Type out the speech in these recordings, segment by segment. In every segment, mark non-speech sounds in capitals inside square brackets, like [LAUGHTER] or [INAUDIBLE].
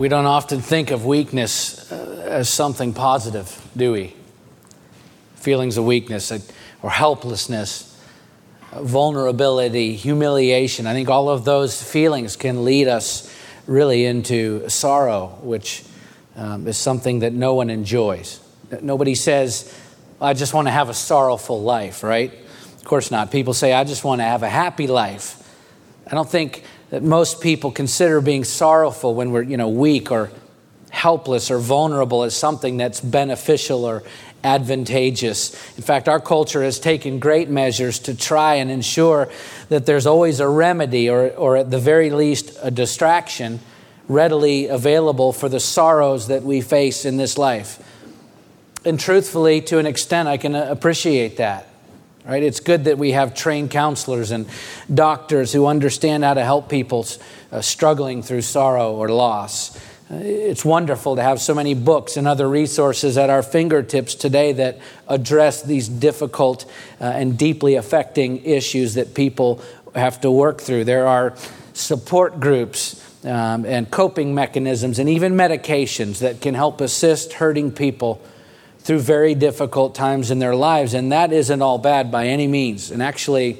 We don't often think of weakness uh, as something positive, do we? Feelings of weakness or helplessness, vulnerability, humiliation. I think all of those feelings can lead us really into sorrow, which um, is something that no one enjoys. Nobody says, I just want to have a sorrowful life, right? Of course not. People say, I just want to have a happy life. I don't think that most people consider being sorrowful when we're, you know, weak or helpless or vulnerable as something that's beneficial or advantageous. In fact, our culture has taken great measures to try and ensure that there's always a remedy or, or at the very least a distraction readily available for the sorrows that we face in this life. And truthfully, to an extent, I can appreciate that. Right? It's good that we have trained counselors and doctors who understand how to help people uh, struggling through sorrow or loss. Uh, it's wonderful to have so many books and other resources at our fingertips today that address these difficult uh, and deeply affecting issues that people have to work through. There are support groups um, and coping mechanisms and even medications that can help assist hurting people through very difficult times in their lives, and that isn't all bad by any means. And actually,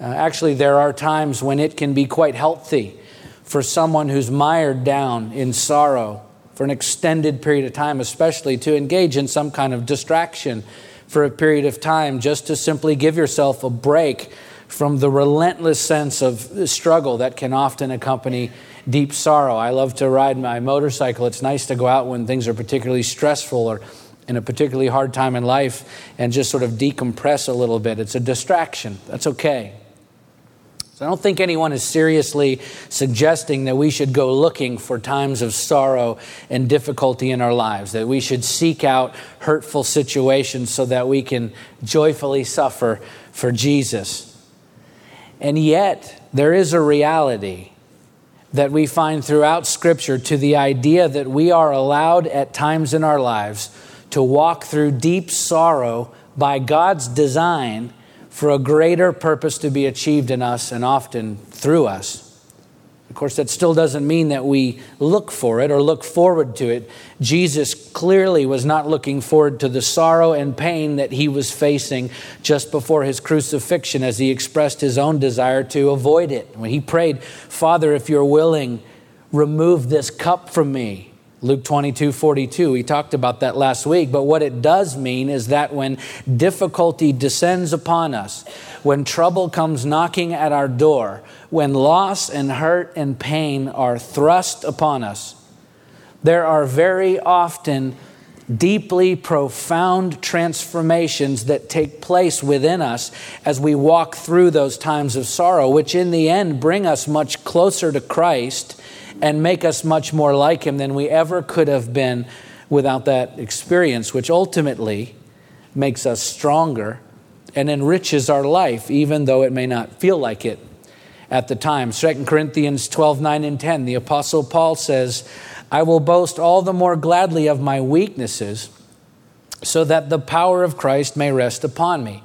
uh, actually, there are times when it can be quite healthy for someone who's mired down in sorrow for an extended period of time, especially to engage in some kind of distraction for a period of time, just to simply give yourself a break from the relentless sense of struggle that can often accompany deep sorrow. I love to ride my motorcycle. It's nice to go out when things are particularly stressful or in a particularly hard time in life and just sort of decompress a little bit. It's a distraction. That's okay. So I don't think anyone is seriously suggesting that we should go looking for times of sorrow and difficulty in our lives, that we should seek out hurtful situations so that we can joyfully suffer for Jesus. And yet, there is a reality that we find throughout Scripture to the idea that we are allowed at times in our lives to walk through deep sorrow by God's design for a greater purpose to be achieved in us and often through us. Of course, that still doesn't mean that we look for it or look forward to it. Jesus clearly was not looking forward to the sorrow and pain that he was facing just before his crucifixion as he expressed his own desire to avoid it. When he prayed, Father, if you're willing, remove this cup from me. Luke 22, 42. We talked about that last week. But what it does mean is that when difficulty descends upon us, when trouble comes knocking at our door, when loss and hurt and pain are thrust upon us, there are very often deeply profound transformations that take place within us as we walk through those times of sorrow, which in the end bring us much closer to Christ and make us much more like Him than we ever could have been without that experience, which ultimately makes us stronger and enriches our life, even though it may not feel like it at the time. 2 Corinthians 12 9 and 10, the Apostle Paul says, I will boast all the more gladly of my weaknesses, so that the power of Christ may rest upon me.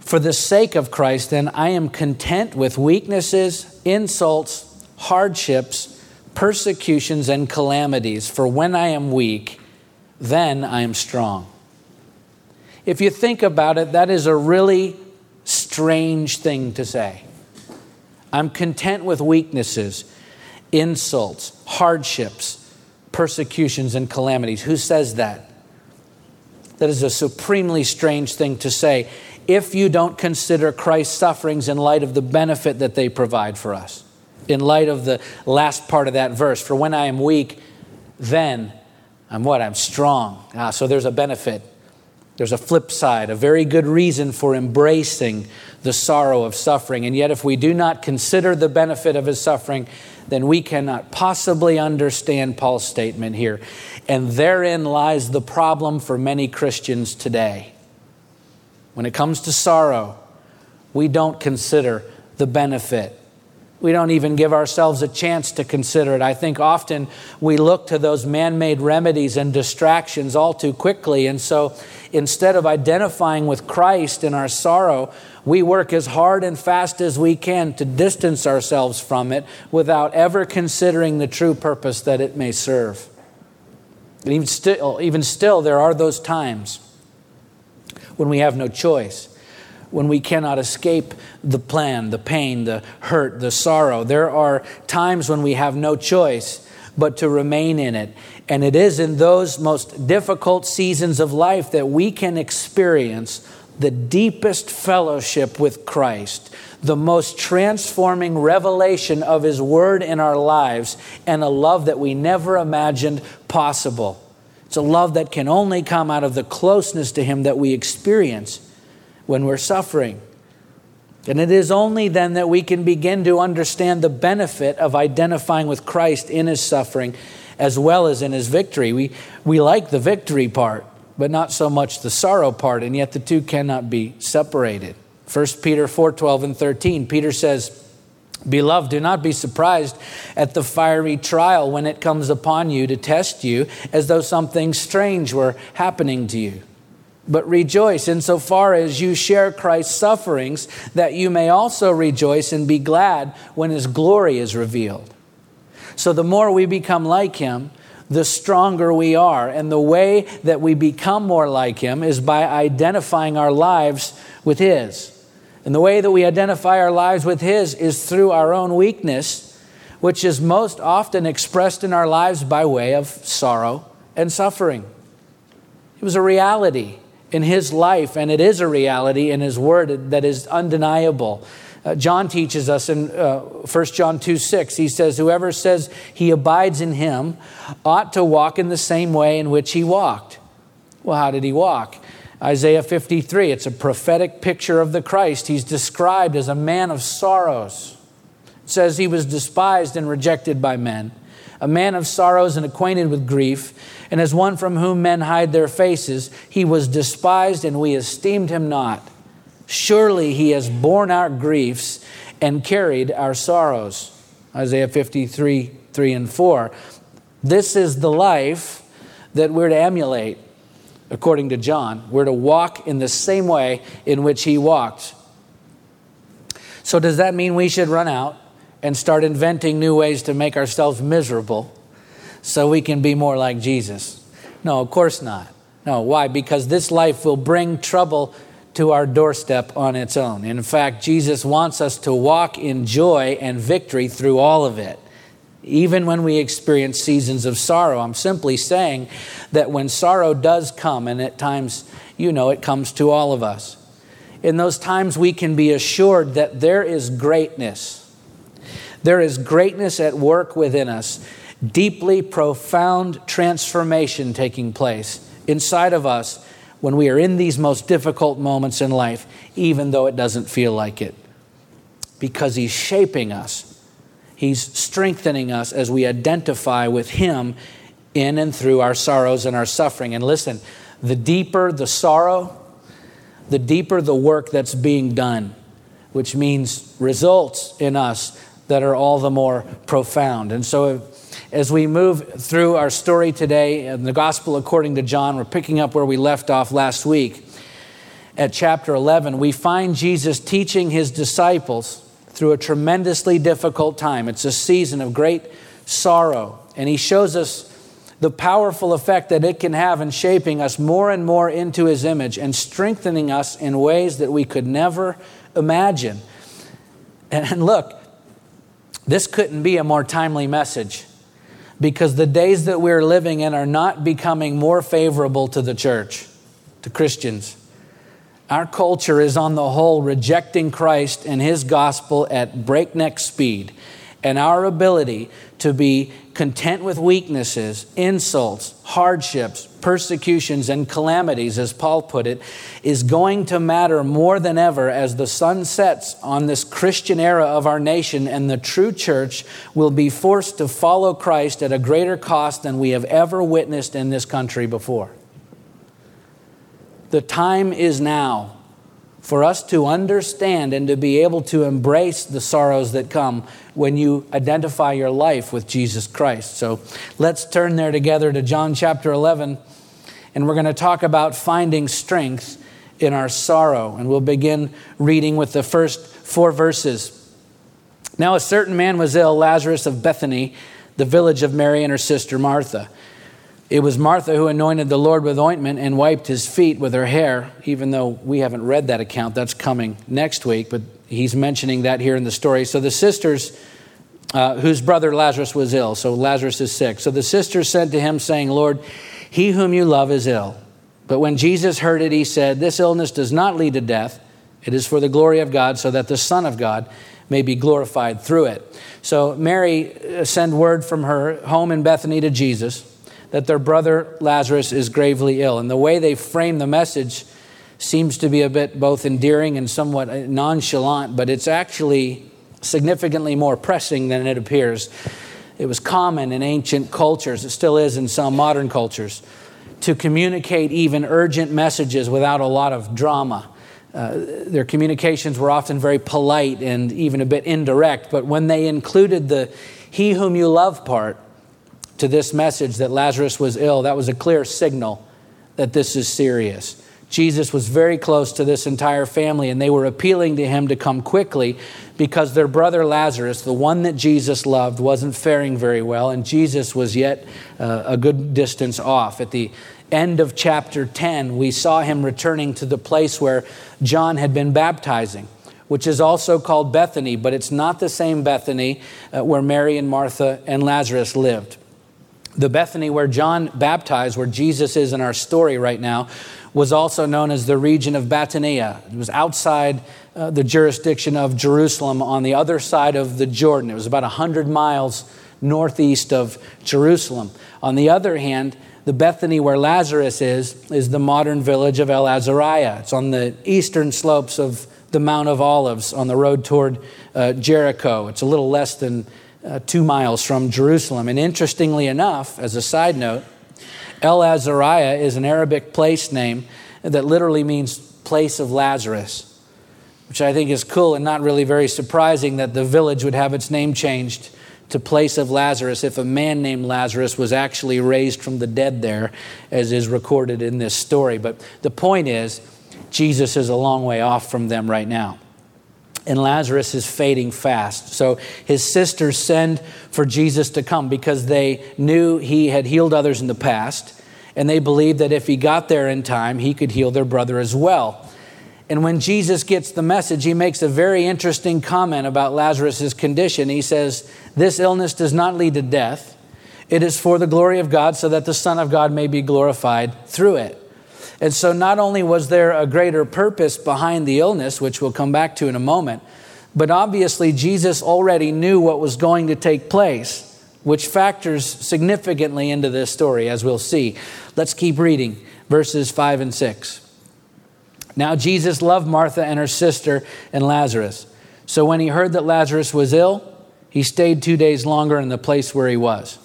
For the sake of Christ, then, I am content with weaknesses, insults, hardships, persecutions, and calamities, for when I am weak, then I am strong. If you think about it, that is a really strange thing to say. I'm content with weaknesses, insults, hardships, persecutions, and calamities. Who says that? That is a supremely strange thing to say if you don't consider Christ's sufferings in light of the benefit that they provide for us in light of the last part of that verse. For when I am weak, then I'm what? I'm strong. Ah, so there's a benefit. There's a flip side, a very good reason for embracing the sorrow of suffering. And yet, if we do not consider the benefit of his suffering, then we cannot possibly understand Paul's statement here. And therein lies the problem for many Christians today. When it comes to sorrow, we don't consider the benefit We don't even give ourselves a chance to consider it. I think often we look to those man made remedies and distractions all too quickly. And so instead of identifying with Christ in our sorrow, we work as hard and fast as we can to distance ourselves from it without ever considering the true purpose that it may serve. And even still, even still, there are those times when we have no choice when we cannot escape the plan, the pain, the hurt, the sorrow. There are times when we have no choice but to remain in it. And it is in those most difficult seasons of life that we can experience the deepest fellowship with Christ, the most transforming revelation of His Word in our lives, and a love that we never imagined possible. It's a love that can only come out of the closeness to Him that we experience when we're suffering. And it is only then that we can begin to understand the benefit of identifying with Christ in his suffering as well as in his victory. We, we like the victory part, but not so much the sorrow part, and yet the two cannot be separated. 1 Peter 4 12 and 13, Peter says, Beloved, do not be surprised at the fiery trial when it comes upon you to test you as though something strange were happening to you but rejoice insofar as you share Christ's sufferings, that you may also rejoice and be glad when his glory is revealed. So the more we become like him, the stronger we are. And the way that we become more like him is by identifying our lives with his. And the way that we identify our lives with his is through our own weakness, which is most often expressed in our lives by way of sorrow and suffering. It was a reality in his life, and it is a reality in his word that is undeniable. Uh, John teaches us in uh, 1 John 2 6, he says, Whoever says he abides in him ought to walk in the same way in which he walked. Well, how did he walk? Isaiah 53, it's a prophetic picture of the Christ. He's described as a man of sorrows. It says he was despised and rejected by men, a man of sorrows and acquainted with grief and as one from whom men hide their faces, he was despised and we esteemed him not. Surely he has borne our griefs and carried our sorrows. Isaiah 53, 3 and 4. This is the life that we're to emulate, according to John. We're to walk in the same way in which he walked. So, does that mean we should run out and start inventing new ways to make ourselves miserable? so we can be more like Jesus? No, of course not. No, why? Because this life will bring trouble to our doorstep on its own. In fact, Jesus wants us to walk in joy and victory through all of it. Even when we experience seasons of sorrow, I'm simply saying that when sorrow does come, and at times, you know, it comes to all of us, in those times we can be assured that there is greatness. There is greatness at work within us deeply profound transformation taking place inside of us when we are in these most difficult moments in life, even though it doesn't feel like it. Because He's shaping us, He's strengthening us as we identify with Him in and through our sorrows and our suffering. And listen, the deeper the sorrow, the deeper the work that's being done, which means results in us that are all the more profound. And so, as we move through our story today in the Gospel according to John, we're picking up where we left off last week. At chapter 11, we find Jesus teaching his disciples through a tremendously difficult time. It's a season of great sorrow, and he shows us the powerful effect that it can have in shaping us more and more into his image and strengthening us in ways that we could never imagine. And look, this couldn't be a more timely message because the days that we're living in are not becoming more favorable to the church, to Christians. Our culture is on the whole rejecting Christ and his gospel at breakneck speed and our ability to be content with weaknesses, insults, hardships, persecutions, and calamities, as Paul put it, is going to matter more than ever as the sun sets on this Christian era of our nation, and the true church will be forced to follow Christ at a greater cost than we have ever witnessed in this country before. The time is now for us to understand and to be able to embrace the sorrows that come when you identify your life with Jesus Christ. So let's turn there together to John chapter 11, and we're going to talk about finding strength in our sorrow. And we'll begin reading with the first four verses. Now, a certain man was ill, Lazarus of Bethany, the village of Mary and her sister Martha. It was Martha who anointed the Lord with ointment and wiped his feet with her hair, even though we haven't read that account. That's coming next week, but he's mentioning that here in the story. So the sisters, uh, whose brother Lazarus was ill, so Lazarus is sick. So the sisters said to him, saying, Lord, he whom you love is ill. But when Jesus heard it, he said, This illness does not lead to death. It is for the glory of God, so that the Son of God may be glorified through it. So Mary uh, sent word from her home in Bethany to Jesus that their brother Lazarus is gravely ill. And the way they frame the message seems to be a bit both endearing and somewhat nonchalant, but it's actually significantly more pressing than it appears. It was common in ancient cultures, it still is in some modern cultures, to communicate even urgent messages without a lot of drama. Uh, their communications were often very polite and even a bit indirect, but when they included the he whom you love part, to this message that Lazarus was ill, that was a clear signal that this is serious. Jesus was very close to this entire family, and they were appealing to him to come quickly because their brother Lazarus, the one that Jesus loved, wasn't faring very well, and Jesus was yet uh, a good distance off. At the end of chapter 10, we saw him returning to the place where John had been baptizing, which is also called Bethany, but it's not the same Bethany uh, where Mary and Martha and Lazarus lived. The Bethany where John baptized, where Jesus is in our story right now, was also known as the region of Batanea. It was outside uh, the jurisdiction of Jerusalem on the other side of the Jordan. It was about 100 miles northeast of Jerusalem. On the other hand, the Bethany where Lazarus is, is the modern village of El Azariah. It's on the eastern slopes of the Mount of Olives on the road toward uh, Jericho. It's a little less than uh, two miles from Jerusalem. And interestingly enough, as a side note, El Azariah is an Arabic place name that literally means place of Lazarus, which I think is cool and not really very surprising that the village would have its name changed to place of Lazarus if a man named Lazarus was actually raised from the dead there, as is recorded in this story. But the point is, Jesus is a long way off from them right now and Lazarus is fading fast. So his sisters send for Jesus to come because they knew he had healed others in the past, and they believed that if he got there in time, he could heal their brother as well. And when Jesus gets the message, he makes a very interesting comment about Lazarus' condition. He says, This illness does not lead to death. It is for the glory of God, so that the Son of God may be glorified through it. And so, not only was there a greater purpose behind the illness, which we'll come back to in a moment, but obviously Jesus already knew what was going to take place, which factors significantly into this story, as we'll see. Let's keep reading verses 5 and 6. Now, Jesus loved Martha and her sister and Lazarus. So, when he heard that Lazarus was ill, he stayed two days longer in the place where he was.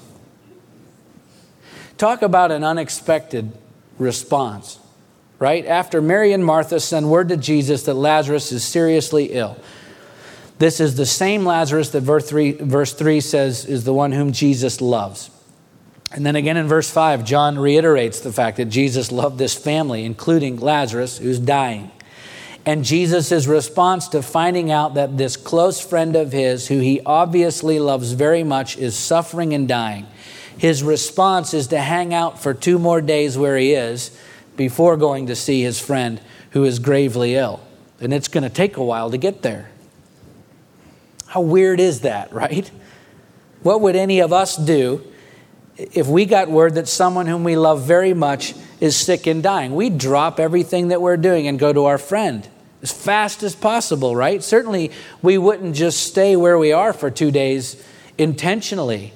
Talk about an unexpected response right? After Mary and Martha send word to Jesus that Lazarus is seriously ill. This is the same Lazarus that verse 3, verse 3 says is the one whom Jesus loves. And then again in verse 5, John reiterates the fact that Jesus loved this family, including Lazarus, who's dying. And Jesus' response to finding out that this close friend of his, who he obviously loves very much, is suffering and dying, his response is to hang out for two more days where he is before going to see his friend who is gravely ill. And it's going to take a while to get there. How weird is that, [LAUGHS] right? What would any of us do if we got word that someone whom we love very much is sick and dying? We'd drop everything that we're doing and go to our friend as fast as possible, right? Certainly, we wouldn't just stay where we are for two days intentionally.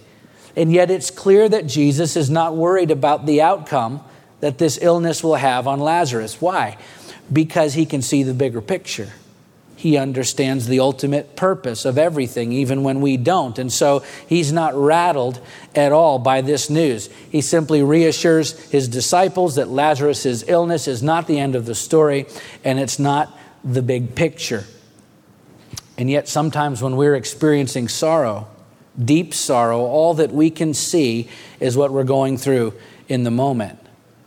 And yet, it's clear that Jesus is not worried about the outcome that this illness will have on Lazarus. Why? Because he can see the bigger picture. He understands the ultimate purpose of everything, even when we don't. And so he's not rattled at all by this news. He simply reassures his disciples that Lazarus' illness is not the end of the story and it's not the big picture. And yet, sometimes when we're experiencing sorrow, deep sorrow, all that we can see is what we're going through in the moment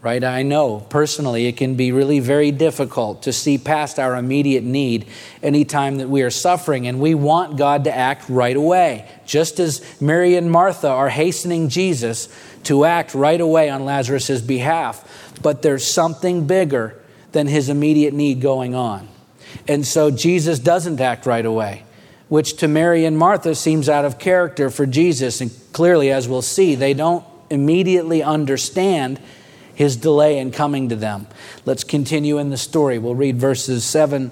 right? I know personally it can be really very difficult to see past our immediate need anytime that we are suffering, and we want God to act right away. Just as Mary and Martha are hastening Jesus to act right away on Lazarus' behalf, but there's something bigger than his immediate need going on. And so Jesus doesn't act right away, which to Mary and Martha seems out of character for Jesus. And clearly, as we'll see, they don't immediately understand his delay in coming to them. Let's continue in the story. We'll read verses 7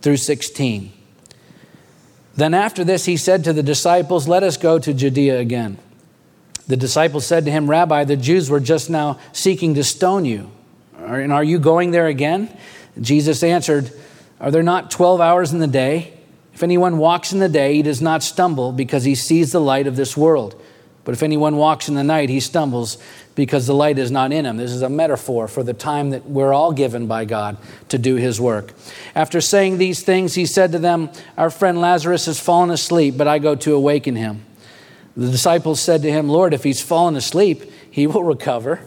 through 16. Then after this, he said to the disciples, Let us go to Judea again. The disciples said to him, Rabbi, the Jews were just now seeking to stone you. And are you going there again? Jesus answered, Are there not 12 hours in the day? If anyone walks in the day, he does not stumble because he sees the light of this world. But if anyone walks in the night, he stumbles because the light is not in him. This is a metaphor for the time that we're all given by God to do his work. After saying these things, he said to them, Our friend Lazarus has fallen asleep, but I go to awaken him. The disciples said to him, Lord, if he's fallen asleep, he will recover.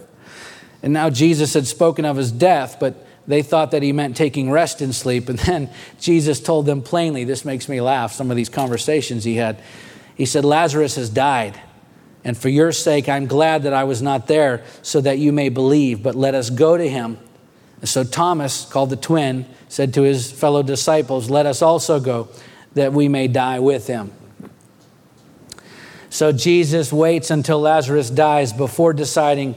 And now Jesus had spoken of his death, but they thought that he meant taking rest in sleep. And then Jesus told them plainly, this makes me laugh, some of these conversations he had. He said, Lazarus has died. And for your sake, I'm glad that I was not there so that you may believe, but let us go to him. And so Thomas, called the twin, said to his fellow disciples, Let us also go that we may die with him. So Jesus waits until Lazarus dies before deciding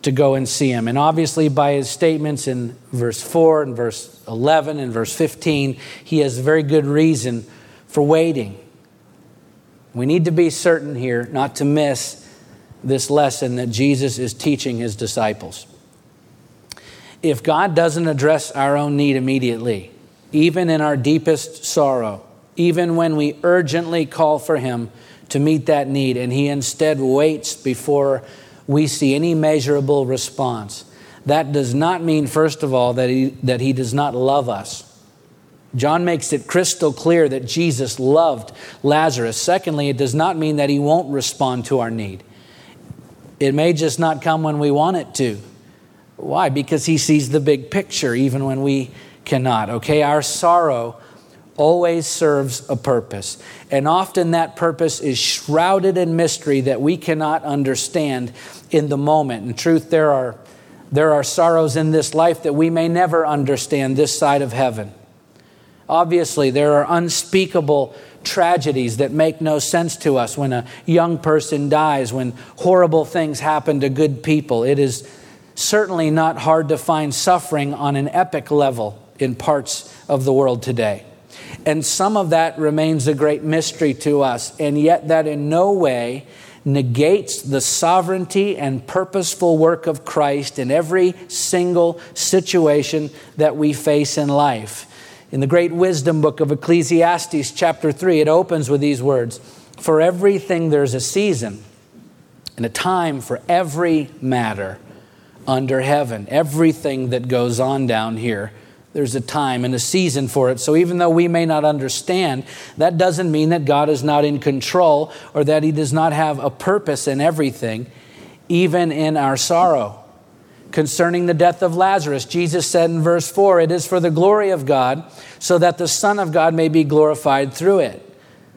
to go and see him. And obviously, by his statements in verse 4 and verse 11 and verse 15, he has very good reason for waiting. We need to be certain here not to miss this lesson that Jesus is teaching his disciples. If God doesn't address our own need immediately, even in our deepest sorrow, even when we urgently call for him to meet that need, and he instead waits before we see any measurable response, that does not mean, first of all, that he, that he does not love us. John makes it crystal clear that Jesus loved Lazarus. Secondly, it does not mean that he won't respond to our need. It may just not come when we want it to. Why? Because he sees the big picture even when we cannot. Okay, our sorrow always serves a purpose. And often that purpose is shrouded in mystery that we cannot understand in the moment. In truth, there are, there are sorrows in this life that we may never understand this side of heaven. Obviously, there are unspeakable tragedies that make no sense to us when a young person dies, when horrible things happen to good people. It is certainly not hard to find suffering on an epic level in parts of the world today. And some of that remains a great mystery to us, and yet that in no way negates the sovereignty and purposeful work of Christ in every single situation that we face in life. In the great wisdom book of Ecclesiastes, chapter 3, it opens with these words For everything there's a season and a time for every matter under heaven. Everything that goes on down here, there's a time and a season for it. So even though we may not understand, that doesn't mean that God is not in control or that He does not have a purpose in everything, even in our sorrow. Concerning the death of Lazarus, Jesus said in verse 4, It is for the glory of God, so that the Son of God may be glorified through it.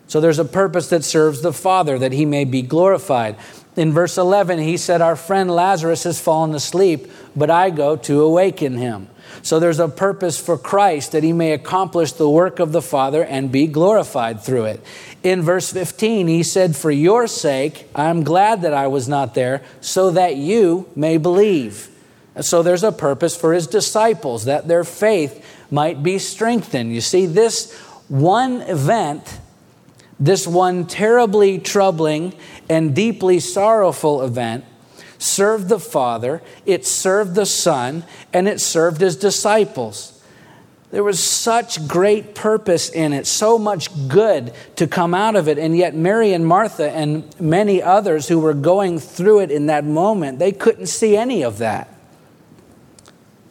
So there's a purpose that serves the Father, that he may be glorified. In verse 11, he said, Our friend Lazarus has fallen asleep, but I go to awaken him. So there's a purpose for Christ that he may accomplish the work of the Father and be glorified through it. In verse 15, he said, For your sake, I'm glad that I was not there, so that you may believe. And so there's a purpose for his disciples that their faith might be strengthened. You see, this one event, this one terribly troubling and deeply sorrowful event, served the Father, it served the Son, and it served his disciples. There was such great purpose in it, so much good to come out of it. And yet, Mary and Martha and many others who were going through it in that moment, they couldn't see any of that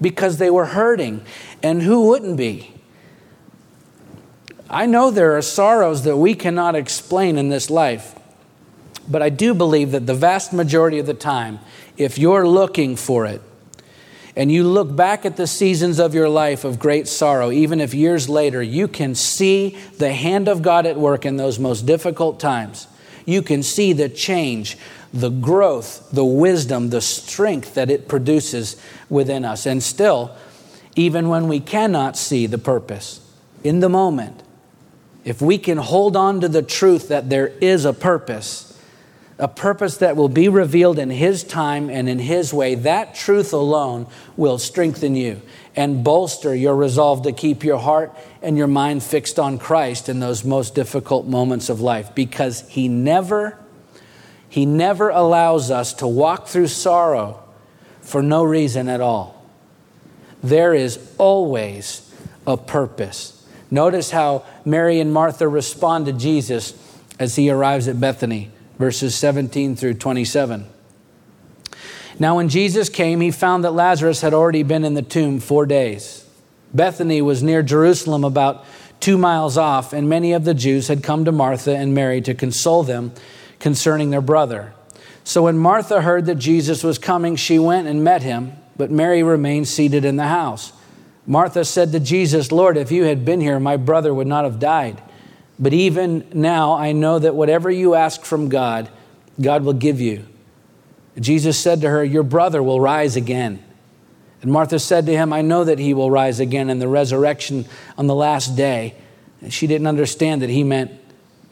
because they were hurting. And who wouldn't be? I know there are sorrows that we cannot explain in this life, but I do believe that the vast majority of the time, if you're looking for it, and you look back at the seasons of your life of great sorrow, even if years later, you can see the hand of God at work in those most difficult times. You can see the change, the growth, the wisdom, the strength that it produces within us. And still, even when we cannot see the purpose in the moment, if we can hold on to the truth that there is a purpose, a purpose that will be revealed in His time and in His way, that truth alone will strengthen you and bolster your resolve to keep your heart and your mind fixed on Christ in those most difficult moments of life because He never, He never allows us to walk through sorrow for no reason at all. There is always a purpose. Notice how Mary and Martha respond to Jesus as he arrives at Bethany, verses 17 through 27. Now, when Jesus came, he found that Lazarus had already been in the tomb four days. Bethany was near Jerusalem, about two miles off, and many of the Jews had come to Martha and Mary to console them concerning their brother. So when Martha heard that Jesus was coming, she went and met him, but Mary remained seated in the house. Martha said to Jesus, Lord, if you had been here, my brother would not have died. But even now, I know that whatever you ask from God, God will give you. Jesus said to her, Your brother will rise again. And Martha said to him, I know that he will rise again in the resurrection on the last day. And she didn't understand that he meant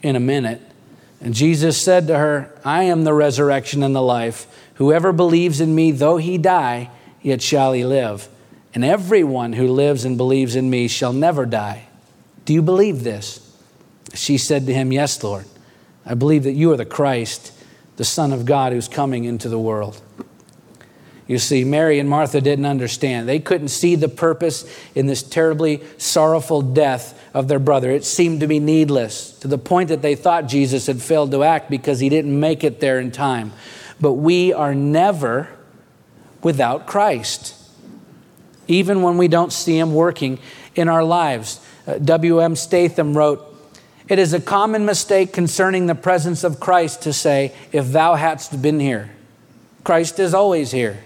in a minute. And Jesus said to her, I am the resurrection and the life. Whoever believes in me, though he die, yet shall he live and everyone who lives and believes in me shall never die. Do you believe this? She said to him, Yes, Lord. I believe that you are the Christ, the Son of God who's coming into the world. You see, Mary and Martha didn't understand. They couldn't see the purpose in this terribly sorrowful death of their brother. It seemed to be needless to the point that they thought Jesus had failed to act because he didn't make it there in time. But we are never without Christ even when we don't see Him working in our lives. Uh, W.M. Statham wrote, It is a common mistake concerning the presence of Christ to say, If thou hadst been here. Christ is always here.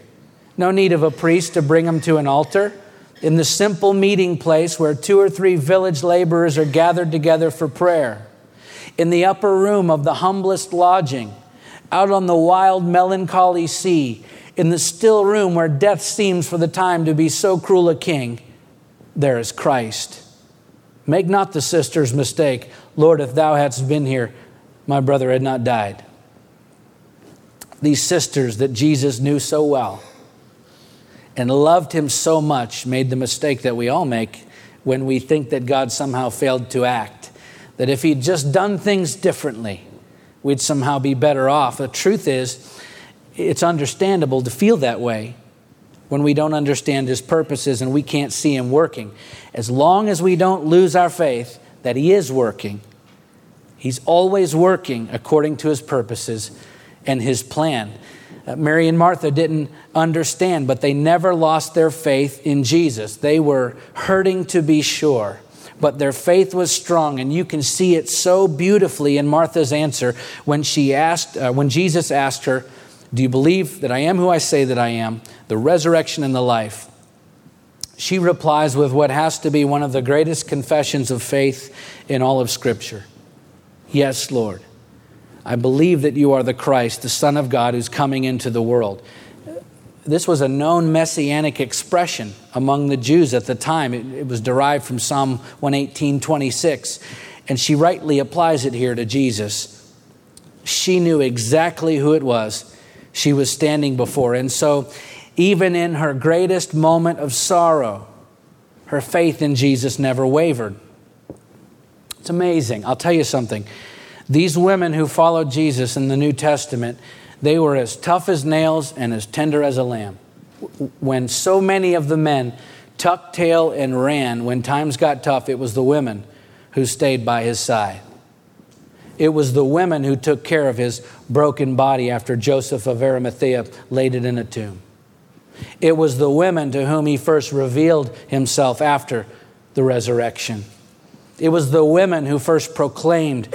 No need of a priest to bring him to an altar. In the simple meeting place where two or three village laborers are gathered together for prayer. In the upper room of the humblest lodging. Out on the wild, melancholy sea in the still room where death seems for the time to be so cruel a king, there is Christ. Make not the sister's mistake. Lord, if thou hadst been here, my brother had not died. These sisters that Jesus knew so well and loved him so much made the mistake that we all make when we think that God somehow failed to act. That if he'd just done things differently, we'd somehow be better off. The truth is, it's understandable to feel that way when we don't understand his purposes and we can't see him working. As long as we don't lose our faith that he is working, he's always working according to his purposes and his plan. Uh, Mary and Martha didn't understand, but they never lost their faith in Jesus. They were hurting to be sure, but their faith was strong, and you can see it so beautifully in Martha's answer when she asked, uh, when Jesus asked her, do you believe that I am who I say that I am, the resurrection and the life? She replies with what has to be one of the greatest confessions of faith in all of Scripture Yes, Lord. I believe that you are the Christ, the Son of God, who's coming into the world. This was a known messianic expression among the Jews at the time. It, it was derived from Psalm 118 26. And she rightly applies it here to Jesus. She knew exactly who it was she was standing before. And so, even in her greatest moment of sorrow, her faith in Jesus never wavered. It's amazing. I'll tell you something. These women who followed Jesus in the New Testament, they were as tough as nails and as tender as a lamb. When so many of the men tucked tail and ran when times got tough, it was the women who stayed by his side. It was the women who took care of his broken body after Joseph of Arimathea laid it in a tomb. It was the women to whom he first revealed himself after the resurrection. It was the women who first proclaimed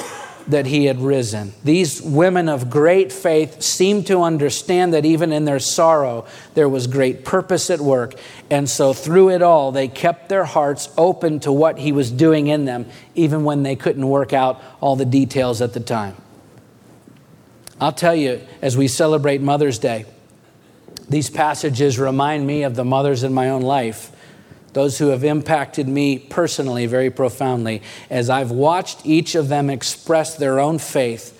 that he had risen. These women of great faith seemed to understand that even in their sorrow, there was great purpose at work. And so, through it all, they kept their hearts open to what he was doing in them, even when they couldn't work out all the details at the time. I'll tell you, as we celebrate Mother's Day, these passages remind me of the mothers in my own life those who have impacted me personally very profoundly, as I've watched each of them express their own faith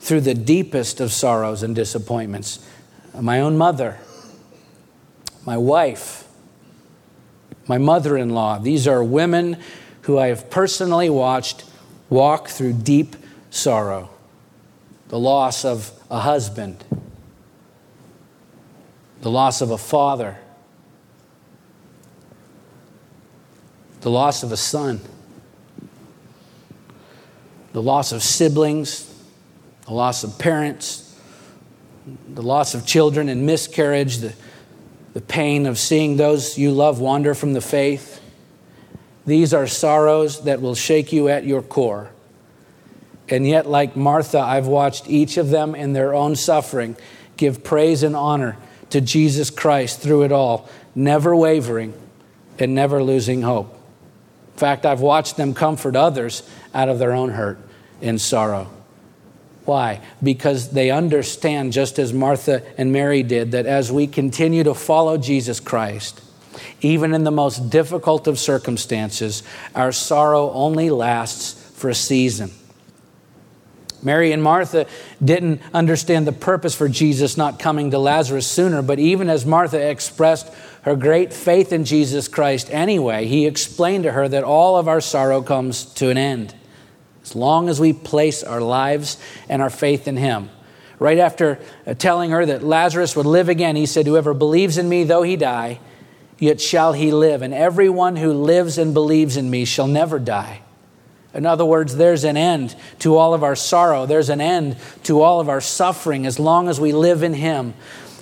through the deepest of sorrows and disappointments. My own mother, my wife, my mother in law, these are women who I have personally watched walk through deep sorrow. The loss of a husband, the loss of a father the loss of a son, the loss of siblings, the loss of parents, the loss of children and miscarriage, the, the pain of seeing those you love wander from the faith. These are sorrows that will shake you at your core. And yet, like Martha, I've watched each of them in their own suffering give praise and honor to Jesus Christ through it all, never wavering and never losing hope. In fact, I've watched them comfort others out of their own hurt and sorrow. Why? Because they understand, just as Martha and Mary did, that as we continue to follow Jesus Christ, even in the most difficult of circumstances, our sorrow only lasts for a season. Mary and Martha didn't understand the purpose for Jesus not coming to Lazarus sooner, but even as Martha expressed her great faith in Jesus Christ anyway, he explained to her that all of our sorrow comes to an end as long as we place our lives and our faith in him. Right after uh, telling her that Lazarus would live again, he said, Whoever believes in me, though he die, yet shall he live. And everyone who lives and believes in me shall never die. In other words, there's an end to all of our sorrow. There's an end to all of our suffering as long as we live in Him.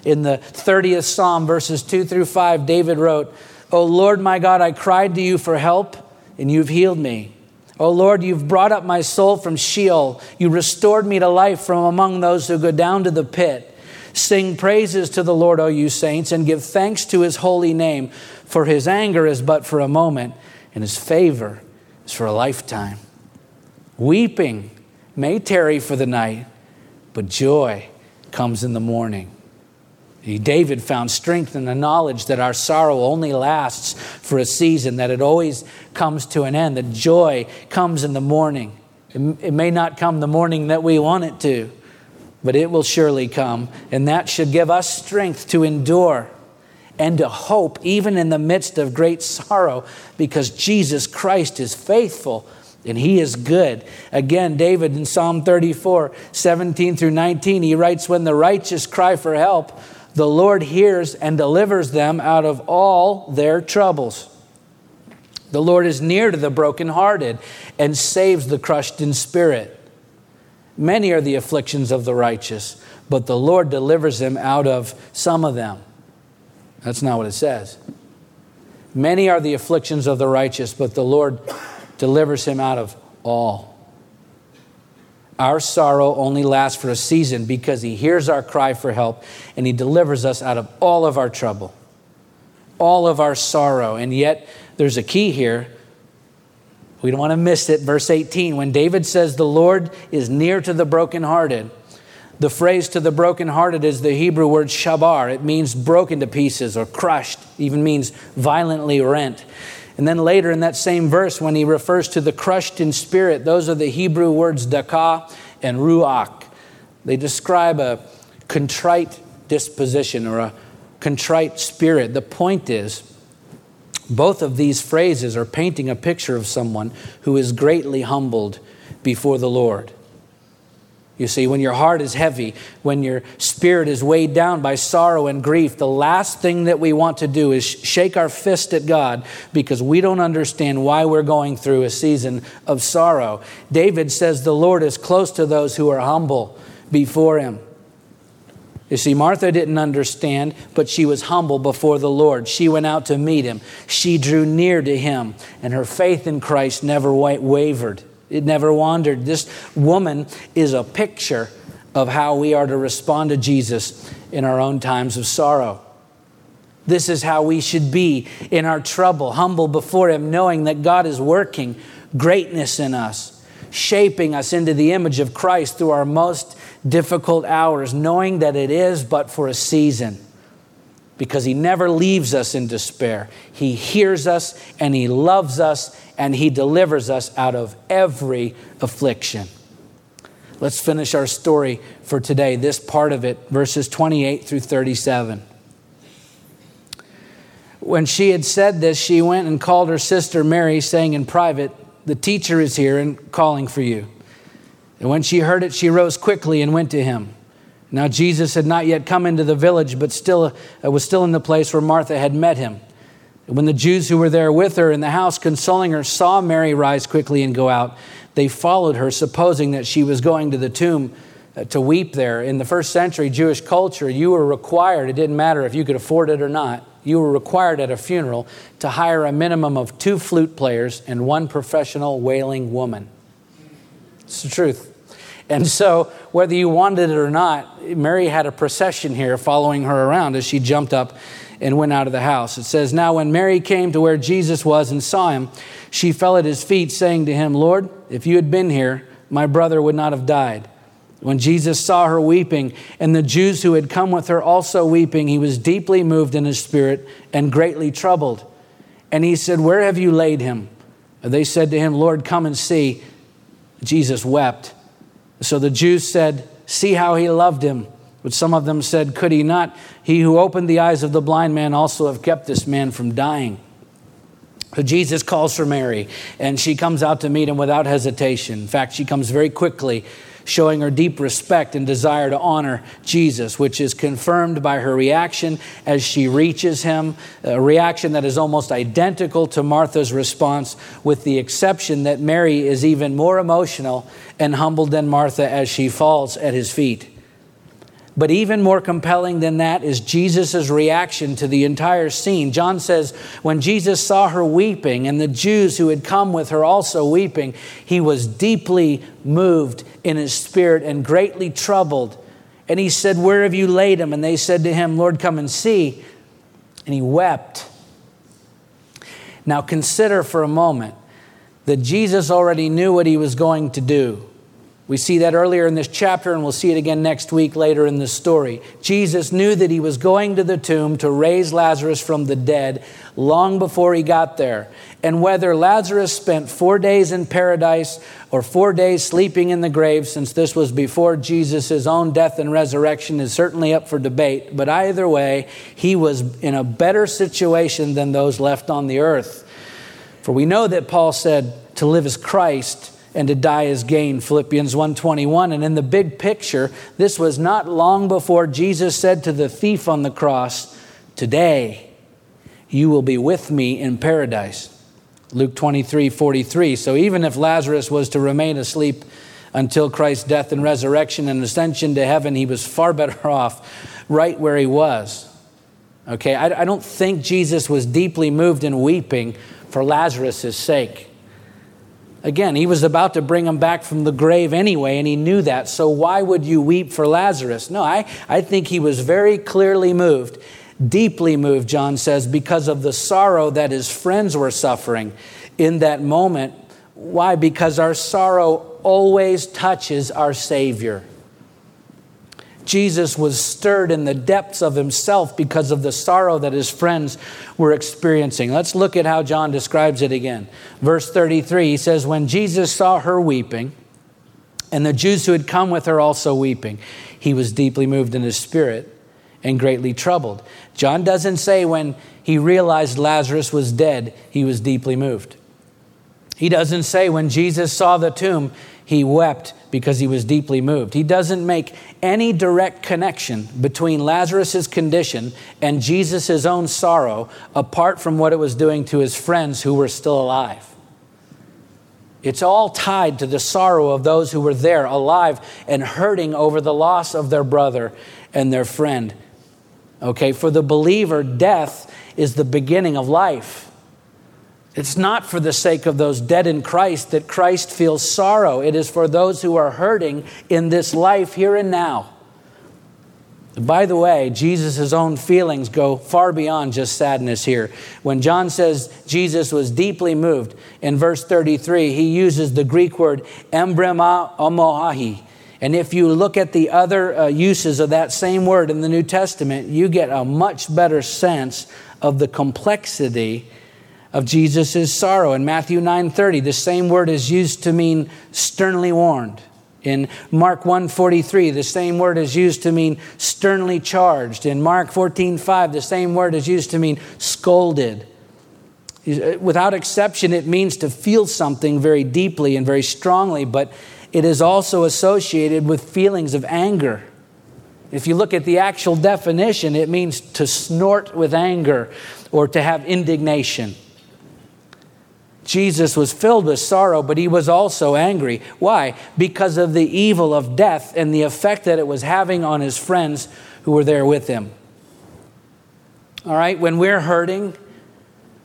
In the 30th Psalm, verses 2 through 5, David wrote, O Lord my God, I cried to you for help, and you've healed me. O Lord, you've brought up my soul from Sheol. You restored me to life from among those who go down to the pit. Sing praises to the Lord, O you saints, and give thanks to his holy name, for his anger is but for a moment, and his favor is for a lifetime. Weeping may tarry for the night, but joy comes in the morning. David found strength in the knowledge that our sorrow only lasts for a season, that it always comes to an end, that joy comes in the morning. It may not come the morning that we want it to, but it will surely come. And that should give us strength to endure and to hope, even in the midst of great sorrow, because Jesus Christ is faithful and he is good. Again, David in Psalm 34, 17 through 19, he writes, When the righteous cry for help, the Lord hears and delivers them out of all their troubles. The Lord is near to the brokenhearted and saves the crushed in spirit. Many are the afflictions of the righteous, but the Lord delivers them out of some of them. That's not what it says. Many are the afflictions of the righteous, but the Lord delivers him out of all. Our sorrow only lasts for a season because He hears our cry for help and He delivers us out of all of our trouble, all of our sorrow. And yet, there's a key here. We don't want to miss it. Verse 18, when David says, The Lord is near to the brokenhearted, the phrase to the brokenhearted is the Hebrew word shabar. It means broken to pieces or crushed, even means violently rent. And then later in that same verse, when he refers to the crushed in spirit, those are the Hebrew words dakah and ruach. They describe a contrite disposition or a contrite spirit. The point is, both of these phrases are painting a picture of someone who is greatly humbled before the Lord. You see, when your heart is heavy, when your spirit is weighed down by sorrow and grief, the last thing that we want to do is shake our fist at God because we don't understand why we're going through a season of sorrow. David says the Lord is close to those who are humble before him. You see, Martha didn't understand, but she was humble before the Lord. She went out to meet him. She drew near to him, and her faith in Christ never wavered. It never wandered. This woman is a picture of how we are to respond to Jesus in our own times of sorrow. This is how we should be in our trouble, humble before Him, knowing that God is working greatness in us, shaping us into the image of Christ through our most difficult hours, knowing that it is but for a season because He never leaves us in despair. He hears us and He loves us and He delivers us out of every affliction. Let's finish our story for today, this part of it, verses 28 through 37. When she had said this, she went and called her sister Mary, saying in private, The teacher is here and calling for you. And when she heard it, she rose quickly and went to him. Now Jesus had not yet come into the village, but still uh, was still in the place where Martha had met him. When the Jews who were there with her in the house, consoling her, saw Mary rise quickly and go out, they followed her, supposing that she was going to the tomb uh, to weep there. In the first century Jewish culture, you were required, it didn't matter if you could afford it or not, you were required at a funeral to hire a minimum of two flute players and one professional wailing woman. It's the truth. And so, whether you wanted it or not, Mary had a procession here following her around as she jumped up and went out of the house. It says, Now, when Mary came to where Jesus was and saw him, she fell at his feet, saying to him, Lord, if you had been here, my brother would not have died. When Jesus saw her weeping, and the Jews who had come with her also weeping, he was deeply moved in his spirit and greatly troubled. And he said, Where have you laid him? And they said to him, Lord, come and see. Jesus wept. So the Jews said, See how he loved him. But some of them said, Could he not, he who opened the eyes of the blind man, also have kept this man from dying? So Jesus calls for Mary, and she comes out to meet him without hesitation. In fact, she comes very quickly showing her deep respect and desire to honor Jesus, which is confirmed by her reaction as she reaches him, a reaction that is almost identical to Martha's response, with the exception that Mary is even more emotional and humbled than Martha as she falls at his feet. But even more compelling than that is Jesus' reaction to the entire scene. John says, when Jesus saw her weeping and the Jews who had come with her also weeping, he was deeply moved in his spirit and greatly troubled. And he said, Where have you laid him? And they said to him, Lord, come and see. And he wept. Now consider for a moment that Jesus already knew what he was going to do. We see that earlier in this chapter, and we'll see it again next week later in this story. Jesus knew that he was going to the tomb to raise Lazarus from the dead long before he got there. And whether Lazarus spent four days in paradise or four days sleeping in the grave, since this was before Jesus' own death and resurrection, is certainly up for debate. But either way, he was in a better situation than those left on the earth. For we know that Paul said, To live is Christ and to die is gain philippians 1.21 and in the big picture this was not long before jesus said to the thief on the cross today you will be with me in paradise. Luke 23 43 so even if lazarus was to remain asleep until christ's death and resurrection and ascension to heaven he was far better [LAUGHS] off right where he was. Okay i, I don't think jesus was deeply moved and weeping for lazarus' sake Again, he was about to bring him back from the grave anyway, and he knew that. So why would you weep for Lazarus? No, I, I think he was very clearly moved, deeply moved, John says, because of the sorrow that his friends were suffering in that moment. Why? Because our sorrow always touches our Savior. Jesus was stirred in the depths of himself because of the sorrow that his friends were experiencing. Let's look at how John describes it again. Verse 33, he says, When Jesus saw her weeping, and the Jews who had come with her also weeping, he was deeply moved in his spirit and greatly troubled. John doesn't say when he realized Lazarus was dead, he was deeply moved. He doesn't say when Jesus saw the tomb, he wept because he was deeply moved. He doesn't make any direct connection between Lazarus' condition and Jesus' own sorrow apart from what it was doing to his friends who were still alive. It's all tied to the sorrow of those who were there, alive and hurting over the loss of their brother. and their friend. Okay, for the believer, death is the beginning of life. It's not for the sake of those dead in Christ that Christ feels sorrow. It is for those who are hurting in this life here and now. By the way, Jesus' own feelings go far beyond just sadness here. When John says Jesus was deeply moved, in verse 33, he uses the Greek word embrema omohahi. And if you look at the other uh, uses of that same word in the New Testament, you get a much better sense of the complexity of Jesus' sorrow. In Matthew 9:30, the same word is used to mean sternly warned. In Mark 1:43, the same word is used to mean sternly charged. In Mark 14:5, the same word is used to mean scolded. Uh, without exception, it means to feel something very deeply and very strongly, but it is also associated with feelings of anger. If you look at the actual definition, it means to snort with anger or to have indignation. Jesus was filled with sorrow, but he was also angry. Why? Because of the evil of death and the effect that it was having on his friends who were there with him. All right, when we're hurting,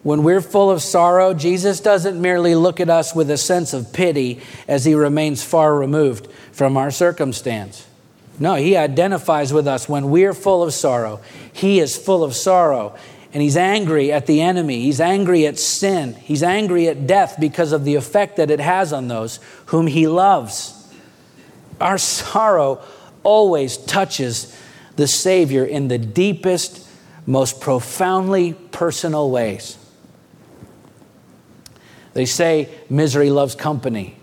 when we're full of sorrow, Jesus doesn't merely look at us with a sense of pity as he remains far removed from our circumstance. No, he identifies with us when we're full of sorrow. He is full of sorrow and he's angry at the enemy. He's angry at sin. He's angry at death because of the effect that it has on those whom he loves. Our sorrow always touches the Savior in the deepest, most profoundly personal ways. They say misery loves company.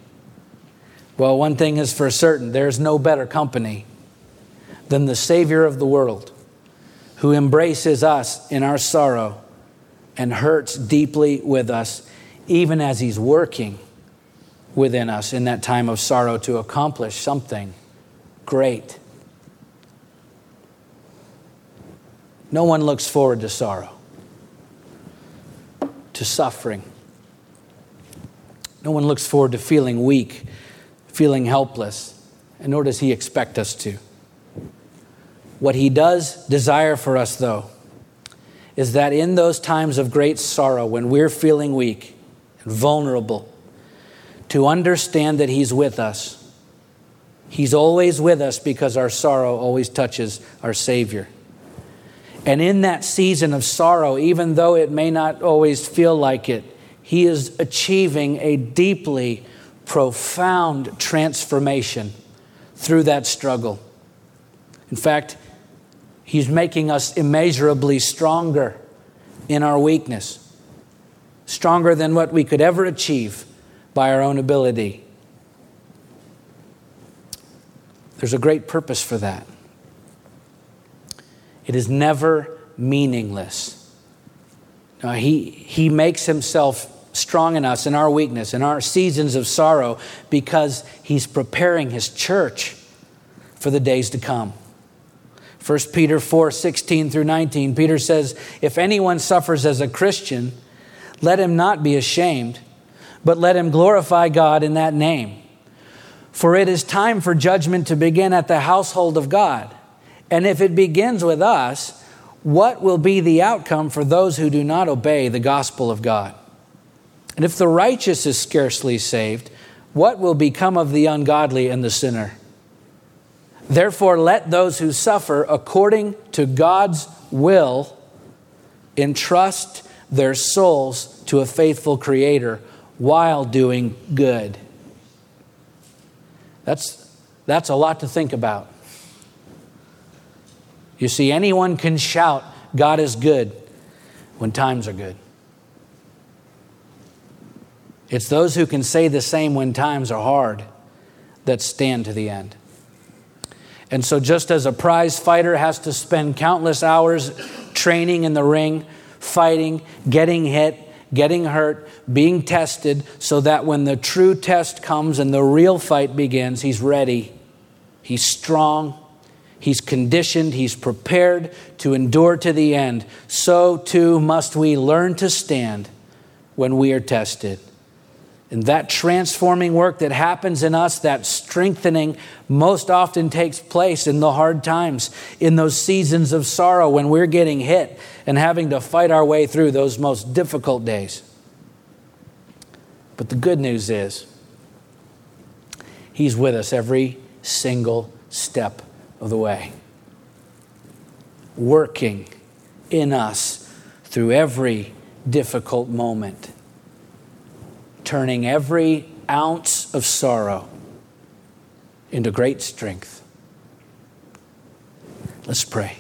Well, one thing is for certain there's no better company than the Savior of the world who embraces us in our sorrow and hurts deeply with us, even as He's working within us in that time of sorrow to accomplish something great. No one looks forward to sorrow, to suffering. No one looks forward to feeling weak, feeling helpless, and nor does He expect us to. What he does desire for us, though, is that in those times of great sorrow, when we're feeling weak and vulnerable, to understand that he's with us. He's always with us because our sorrow always touches our Savior. And in that season of sorrow, even though it may not always feel like it, he is achieving a deeply profound transformation through that struggle. In fact, He's making us immeasurably stronger in our weakness, stronger than what we could ever achieve by our own ability. There's a great purpose for that. It is never meaningless. He, he makes himself strong in us in our weakness, in our seasons of sorrow, because he's preparing his church for the days to come. 1 Peter 4 16 through 19, Peter says, If anyone suffers as a Christian, let him not be ashamed, but let him glorify God in that name. For it is time for judgment to begin at the household of God. And if it begins with us, what will be the outcome for those who do not obey the gospel of God? And if the righteous is scarcely saved, what will become of the ungodly and the sinner? Therefore, let those who suffer according to God's will entrust their souls to a faithful Creator while doing good. That's, that's a lot to think about. You see, anyone can shout, God is good, when times are good. It's those who can say the same when times are hard that stand to the end. And so, just as a prize fighter has to spend countless hours training in the ring, fighting, getting hit, getting hurt, being tested, so that when the true test comes and the real fight begins, he's ready, he's strong, he's conditioned, he's prepared to endure to the end. So too must we learn to stand when we are tested. And that transforming work that happens in us, that strengthening, most often takes place in the hard times, in those seasons of sorrow when we're getting hit and having to fight our way through those most difficult days. But the good news is, He's with us every single step of the way, working in us through every difficult moment turning every ounce of sorrow into great strength. Let's pray.